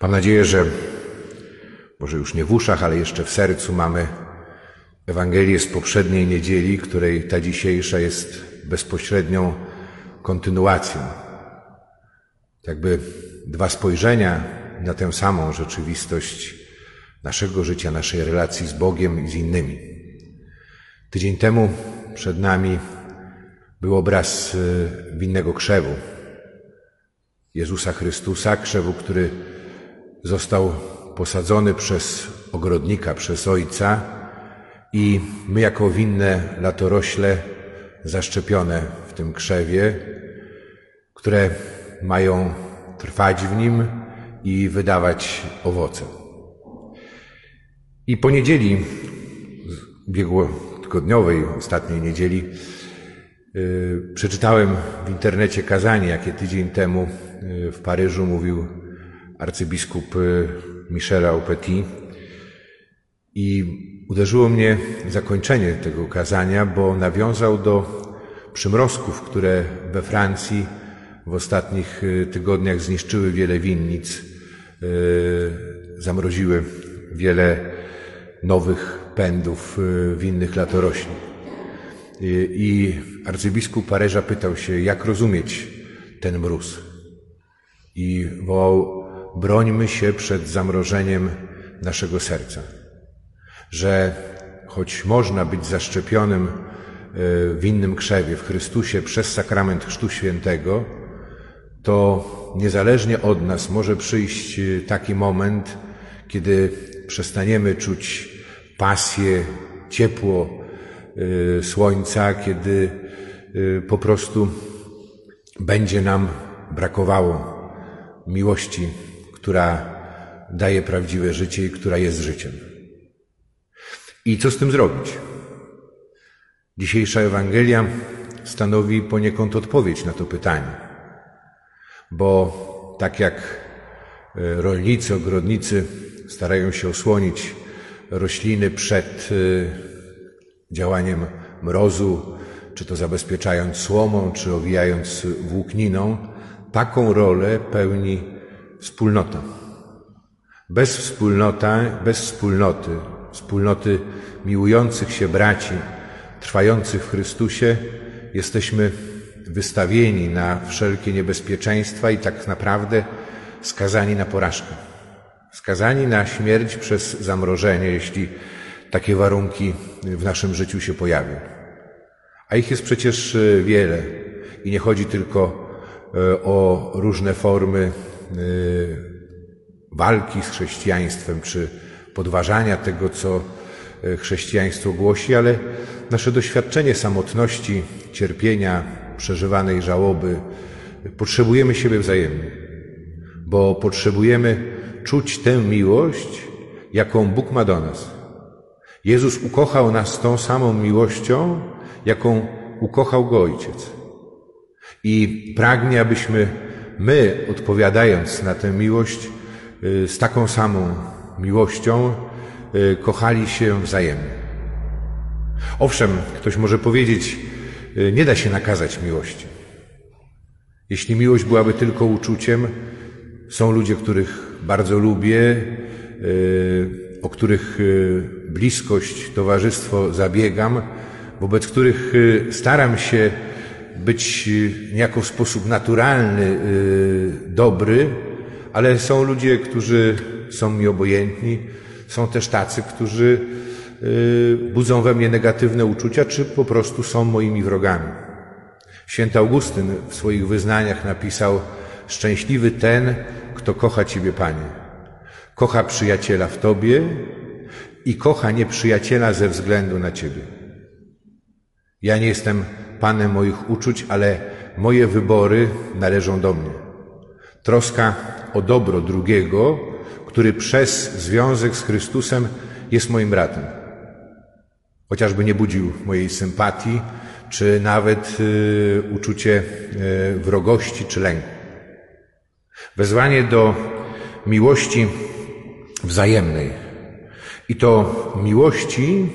Mam nadzieję, że może już nie w uszach, ale jeszcze w sercu mamy Ewangelię z poprzedniej niedzieli, której ta dzisiejsza jest bezpośrednią kontynuacją. Jakby dwa spojrzenia na tę samą rzeczywistość naszego życia, naszej relacji z Bogiem i z innymi. Tydzień temu przed nami był obraz y, winnego krzewu. Jezusa Chrystusa, krzewu, który został posadzony przez ogrodnika, przez Ojca i my jako winne latorośle zaszczepione w tym krzewie, które mają trwać w nim i wydawać owoce. I po niedzieli, biegłotygodniowej, ostatniej niedzieli, yy, przeczytałem w internecie kazanie, jakie tydzień temu yy, w Paryżu mówił arcybiskup yy, Michel Aupetit. I uderzyło mnie zakończenie tego kazania, bo nawiązał do przymrozków, które we Francji w ostatnich tygodniach zniszczyły wiele winnic, zamroziły wiele nowych pędów winnych latorośli. I arcybiskup Paryża pytał się, jak rozumieć ten mróz. I wołał, brońmy się przed zamrożeniem naszego serca. Że choć można być zaszczepionym w innym krzewie, w Chrystusie, przez sakrament Chrztu Świętego, to niezależnie od nas może przyjść taki moment, kiedy przestaniemy czuć pasję, ciepło słońca, kiedy po prostu będzie nam brakowało miłości, która daje prawdziwe życie i która jest życiem. I co z tym zrobić? Dzisiejsza Ewangelia stanowi poniekąd odpowiedź na to pytanie, bo tak jak rolnicy, ogrodnicy starają się osłonić rośliny przed działaniem mrozu, czy to zabezpieczając słomą, czy owijając włókniną, taką rolę pełni wspólnota. Bez wspólnota, bez wspólnoty, wspólnoty miłujących się braci, trwających w Chrystusie, jesteśmy wystawieni na wszelkie niebezpieczeństwa i tak naprawdę skazani na porażkę. Skazani na śmierć przez zamrożenie, jeśli takie warunki w naszym życiu się pojawią. A ich jest przecież wiele i nie chodzi tylko o różne formy walki z chrześcijaństwem, czy podważania tego, co chrześcijaństwo głosi, ale nasze doświadczenie samotności, cierpienia, przeżywanej żałoby, potrzebujemy siebie wzajemnie, bo potrzebujemy czuć tę miłość, jaką Bóg ma do nas. Jezus ukochał nas tą samą miłością, jaką ukochał Go Ojciec. I pragnie, abyśmy my, odpowiadając na tę miłość, z taką samą miłością kochali się wzajemnie. Owszem, ktoś może powiedzieć, nie da się nakazać miłości. Jeśli miłość byłaby tylko uczuciem, są ludzie, których bardzo lubię, o których bliskość, towarzystwo zabiegam, wobec których staram się być niejako w sposób naturalny, dobry, ale są ludzie, którzy są mi obojętni, są też tacy, którzy budzą we mnie negatywne uczucia, czy po prostu są moimi wrogami. Święty Augustyn w swoich wyznaniach napisał: Szczęśliwy ten, kto kocha Ciebie, Panie. Kocha przyjaciela w Tobie i kocha nieprzyjaciela ze względu na Ciebie. Ja nie jestem Panem moich uczuć, ale moje wybory należą do mnie. Troska o dobro drugiego, który przez związek z Chrystusem jest moim bratem. Chociażby nie budził mojej sympatii, czy nawet y, uczucie y, wrogości czy lęku. Wezwanie do miłości wzajemnej. I to miłości,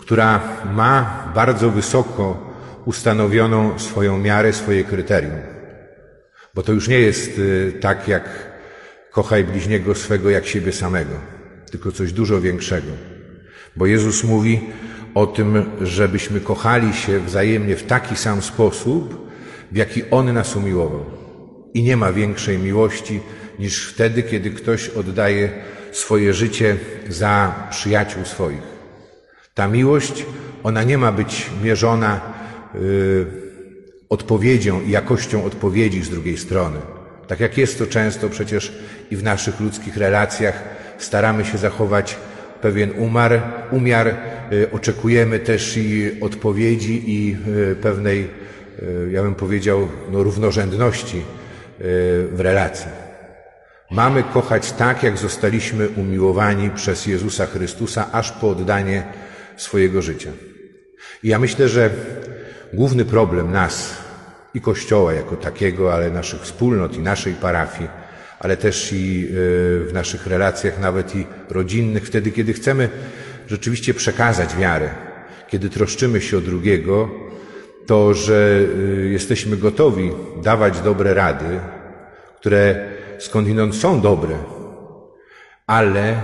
która ma bardzo wysoko ustanowioną swoją miarę, swoje kryterium. Bo to już nie jest y, tak, jak kochaj bliźniego swego jak siebie samego, tylko coś dużo większego. Bo Jezus mówi o tym, żebyśmy kochali się wzajemnie w taki sam sposób, w jaki On nas umiłował. I nie ma większej miłości niż wtedy, kiedy ktoś oddaje swoje życie za przyjaciół swoich. Ta miłość, ona nie ma być mierzona odpowiedzią i jakością odpowiedzi z drugiej strony. Tak jak jest to często przecież i w naszych ludzkich relacjach, staramy się zachować pewien umar, umiar, y, oczekujemy też i odpowiedzi i y, pewnej, y, ja bym powiedział, no, równorzędności w relacji. Mamy kochać tak, jak zostaliśmy umiłowani przez Jezusa Chrystusa, aż po oddanie swojego życia. I ja myślę, że główny problem nas i Kościoła jako takiego, ale naszych wspólnot i naszej parafii, ale też i e, w naszych relacjach nawet i rodzinnych, wtedy, kiedy chcemy rzeczywiście przekazać wiarę, kiedy troszczymy się o drugiego, to, że e, jesteśmy gotowi dawać dobre rady, które skądinąd są dobre, ale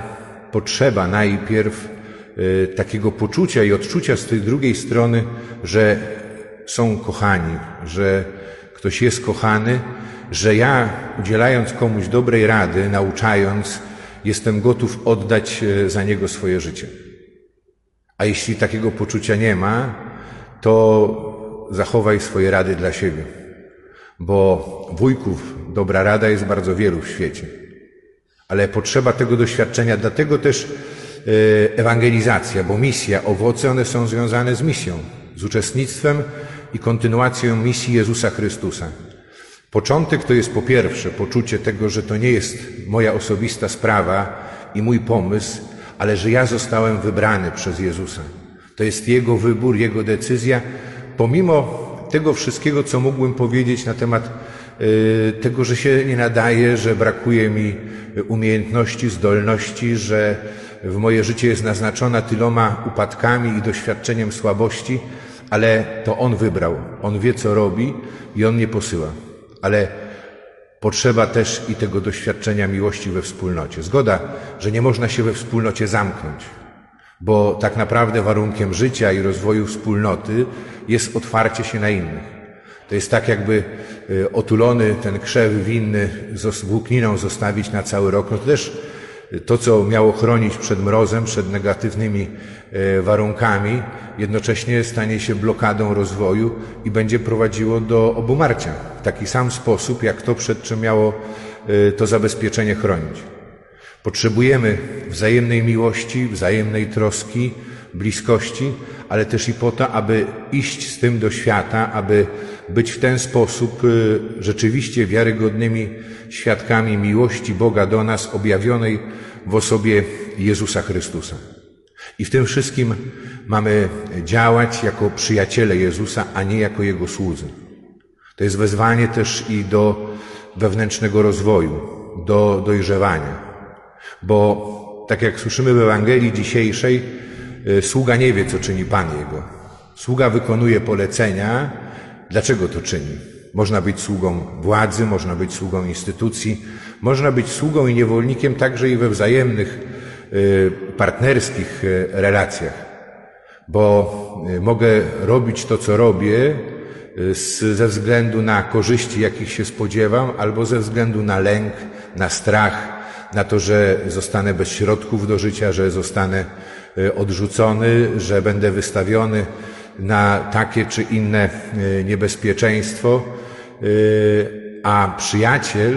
potrzeba najpierw e, takiego poczucia i odczucia z tej drugiej strony, że są kochani, że ktoś jest kochany, że ja, udzielając komuś dobrej rady, nauczając, jestem gotów oddać e, za niego swoje życie. A jeśli takiego poczucia nie ma, to zachowaj swoje rady dla siebie. Bo wujków dobra rada jest bardzo wielu w świecie. Ale potrzeba tego doświadczenia, dlatego też e, ewangelizacja, bo misja, owoce, one są związane z misją, z uczestnictwem i kontynuacją misji Jezusa Chrystusa. Początek to jest po pierwsze poczucie tego, że to nie jest moja osobista sprawa i mój pomysł, ale że ja zostałem wybrany przez Jezusa. To jest Jego wybór, Jego decyzja, pomimo tego wszystkiego, co mógłbym powiedzieć na temat y, tego, że się nie nadaje, że brakuje mi umiejętności, zdolności, że w moje życie jest naznaczona tyloma upadkami i doświadczeniem słabości, ale to On wybrał. On wie, co robi i On mnie posyła ale potrzeba też i tego doświadczenia miłości we wspólnocie. Zgoda, że nie można się we wspólnocie zamknąć, bo tak naprawdę warunkiem życia i rozwoju wspólnoty jest otwarcie się na innych. To jest tak, jakby y, otulony ten krzew winny z włókniną zostawić na cały rok. No to też to, co miało chronić przed mrozem, przed negatywnymi e, warunkami, jednocześnie stanie się blokadą rozwoju i będzie prowadziło do obumarcia w taki sam sposób, jak to, przed czym miało e, to zabezpieczenie chronić. Potrzebujemy wzajemnej miłości, wzajemnej troski, bliskości, ale też i po to, aby iść z tym do świata, aby być w ten sposób e, rzeczywiście wiarygodnymi świadkami miłości Boga do nas objawionej w osobie Jezusa Chrystusa. I w tym wszystkim mamy działać jako przyjaciele Jezusa, a nie jako Jego słudzy. To jest wezwanie też i do wewnętrznego rozwoju, do dojrzewania. Bo tak jak słyszymy w Ewangelii dzisiejszej, y, sługa nie wie, co czyni Pan Jego. Sługa wykonuje polecenia. Dlaczego to czyni? Można być sługą władzy, można być sługą instytucji, można być sługą i niewolnikiem także i we wzajemnych y, partnerskich y, relacjach, bo mogę robić to, co robię ze względu na korzyści, jakich się spodziewam, albo ze względu na lęk, na strach, na to, że zostanę bez środków do życia, że zostanę odrzucony, że będę wystawiony na takie czy inne niebezpieczeństwo, a przyjaciel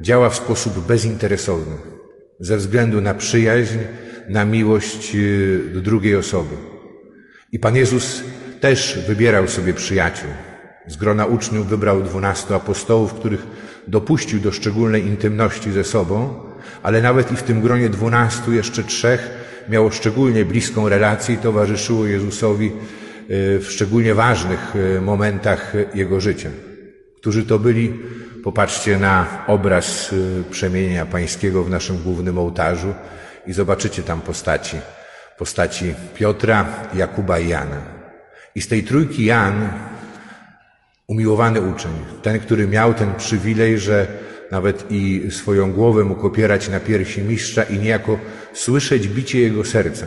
działa w sposób bezinteresowny, ze względu na przyjaźń, na miłość do drugiej osoby. I Pan Jezus też wybierał sobie przyjaciół. Z grona uczniów wybrał dwunastu apostołów, których dopuścił do szczególnej intymności ze sobą, ale nawet i w tym gronie dwunastu jeszcze trzech miało szczególnie bliską relację i towarzyszyło Jezusowi y, w szczególnie ważnych y, momentach Jego życia. Którzy to byli Popatrzcie na obraz y, przemienienia pańskiego w naszym głównym ołtarzu i zobaczycie tam postaci. Postaci Piotra, Jakuba i Jana. I z tej trójki Jan, umiłowany uczeń, ten, który miał ten przywilej, że nawet i swoją głowę mógł opierać na piersi mistrza i niejako słyszeć bicie jego serca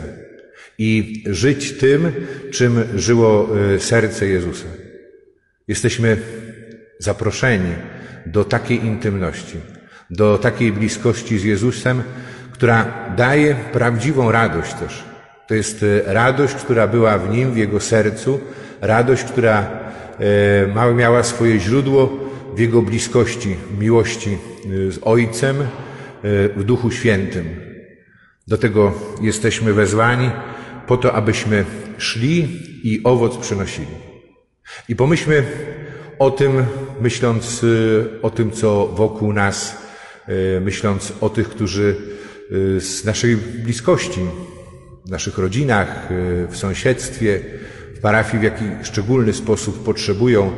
i żyć tym, czym żyło e, serce Jezusa. Jesteśmy zaproszeni do takiej intymności, do takiej bliskości z Jezusem, która daje prawdziwą radość też. To jest e, radość, która była w nim, w jego sercu, radość, która e, miała swoje źródło w jego bliskości, miłości z Ojcem, w Duchu Świętym. Do tego jesteśmy wezwani po to, abyśmy szli i owoc przynosili. I pomyślmy o tym, myśląc y, o tym, co wokół nas, y, myśląc o tych, którzy y, z naszej bliskości, w naszych rodzinach, w sąsiedztwie, w parafii w jakiś szczególny sposób potrzebują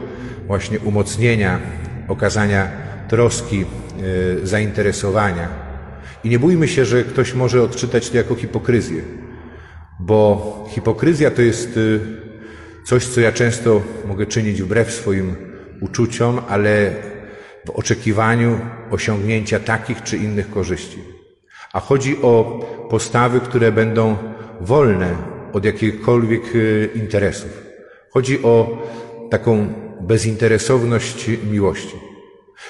właśnie umocnienia, okazania troski, zainteresowania. I nie bójmy się, że ktoś może odczytać to jako hipokryzję. Bo hipokryzja to jest y, coś, co ja często mogę czynić wbrew swoim uczuciom, ale w oczekiwaniu osiągnięcia takich czy innych korzyści. A chodzi o postawy, które będą wolne od jakichkolwiek y, interesów. Chodzi o taką bezinteresowność miłości.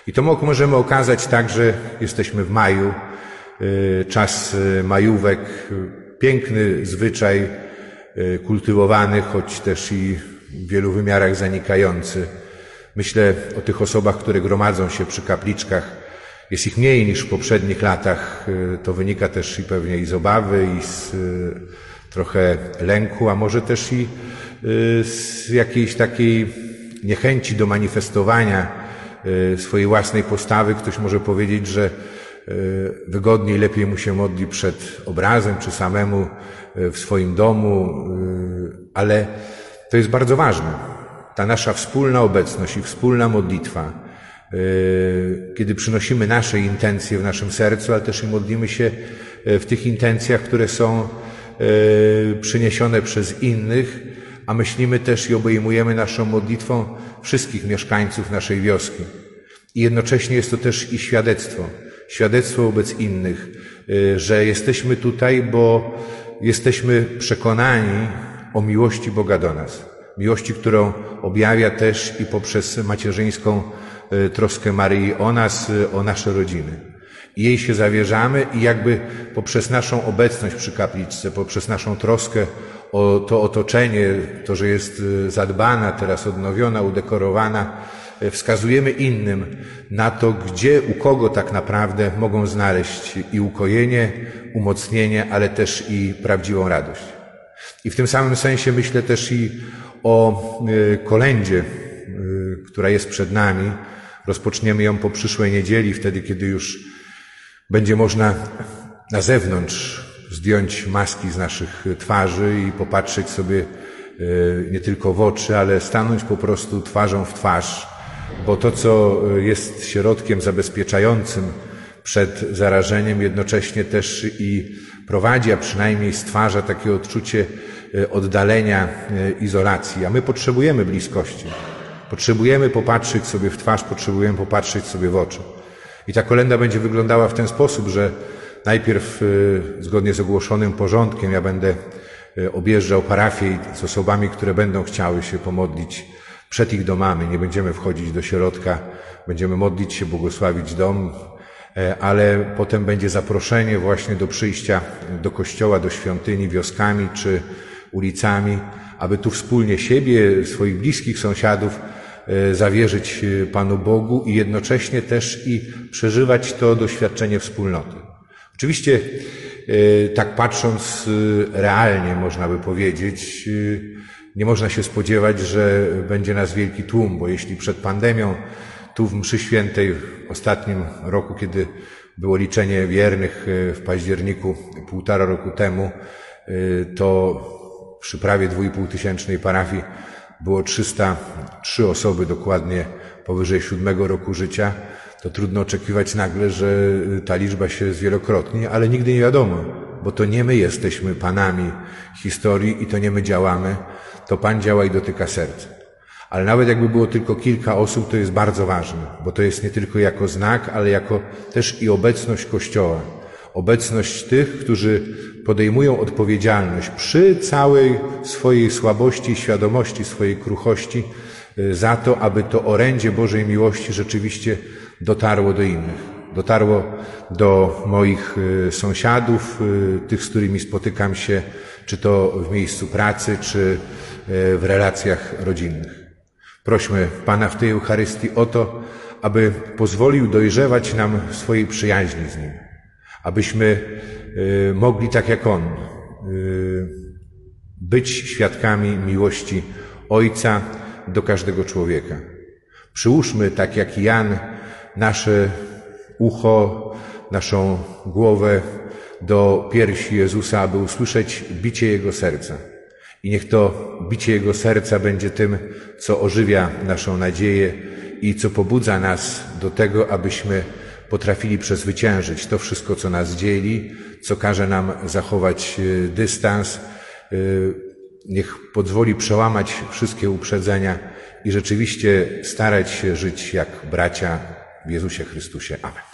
I to możemy okazać tak, że jesteśmy w maju, y, czas majówek, piękny zwyczaj e, kultywowany, choć też i w wielu wymiarach zanikający. Myślę o tych osobach, które gromadzą się przy kapliczkach. Jest ich mniej niż w poprzednich latach. To wynika też i pewnie i z obawy, i z trochę lęku, a może też i z jakiejś takiej niechęci do manifestowania swojej własnej postawy. Ktoś może powiedzieć, że E, wygodniej, lepiej mu się modli przed obrazem, czy samemu e, w swoim domu, ale to jest bardzo ważne. Ta nasza wspólna obecność i wspólna modlitwa, kiedy przynosimy nasze intencje w naszym sercu, ale też i modlimy się w tych intencjach, które są przyniesione przez innych, a myślimy też i obejmujemy naszą modlitwą wszystkich mieszkańców naszej wioski. I jednocześnie jest to też i świadectwo świadectwo wobec innych, y, że jesteśmy tutaj, bo jesteśmy przekonani o miłości Boga do nas. Miłości, którą objawia też i poprzez macierzyńską y, troskę Maryi o nas, y, o nasze rodziny. Jej się zawierzamy i jakby poprzez naszą obecność przy kapliczce, poprzez naszą troskę o to otoczenie, to, że jest zadbana, teraz odnowiona, udekorowana, wskazujemy innym na to, gdzie, u kogo tak naprawdę mogą znaleźć i ukojenie, umocnienie, ale też i prawdziwą radość. I w tym samym sensie myślę też i o e, kolędzie, która jest przed nami. Rozpoczniemy ją po przyszłej niedzieli, wtedy, kiedy już będzie można na zewnątrz zdjąć maski z naszych twarzy i popatrzeć sobie e, nie tylko w oczy, ale stanąć po prostu twarzą w twarz bo to, co e, jest środkiem zabezpieczającym przed zarażeniem, jednocześnie też i prowadzi, a przynajmniej stwarza takie odczucie e, oddalenia, izolacji. A my potrzebujemy bliskości. Potrzebujemy popatrzeć sobie w twarz, potrzebujemy popatrzeć sobie w oczy. I ta kolenda będzie wyglądała w ten sposób, że najpierw zgodnie z ogłoszonym porządkiem ja będę objeżdżał parafię z osobami, które będą chciały się pomodlić przed ich domami. Nie będziemy wchodzić do środka, będziemy modlić się, błogosławić dom, e, ale potem będzie zaproszenie właśnie do przyjścia do kościoła, do świątyni, wioskami czy ulicami, aby tu wspólnie siebie, swoich bliskich sąsiadów zawierzyć Panu Bogu i jednocześnie też i przeżywać to doświadczenie wspólnoty. Oczywiście, tak patrząc realnie, można by powiedzieć, nie można się spodziewać, że będzie nas wielki tłum, bo jeśli przed pandemią tu w mszy świętej w ostatnim roku, kiedy było liczenie wiernych e, w październiku półtora roku temu, e, to przy prawie dwójpół tysięcznej parafii było 303 osoby dokładnie powyżej siódmego roku życia, to trudno oczekiwać nagle, że ta liczba się zwielokrotni, ale nigdy nie wiadomo, bo to nie my jesteśmy panami historii i to nie my działamy, to Pan działa i dotyka serca. Ale nawet jakby było tylko kilka osób, to jest bardzo ważne, bo to jest nie tylko jako znak, ale jako też i obecność Kościoła. Obecność tych, którzy podejmują odpowiedzialność przy całej swojej słabości świadomości swojej kruchości y, za to, aby to orędzie Bożej miłości rzeczywiście dotarło do innych. Dotarło do moich y, sąsiadów, y, tych, z którymi spotykam się, czy to w miejscu pracy, czy w relacjach rodzinnych. Prośmy Pana w tej Eucharystii o to, aby pozwolił dojrzewać nam swojej przyjaźni z Nim, abyśmy y, mogli tak jak On y, być świadkami miłości Ojca do każdego człowieka. Przyłóżmy tak jak Jan nasze ucho, naszą głowę do piersi Jezusa, aby usłyszeć bicie Jego serca. I niech to bicie Jego serca będzie tym, co ożywia naszą nadzieję i co pobudza nas do tego, abyśmy potrafili przezwyciężyć to wszystko, co nas dzieli, co każe nam zachować e, dystans. E, niech pozwoli przełamać wszystkie uprzedzenia i rzeczywiście starać się żyć jak bracia w Jezusie Chrystusie. Amen.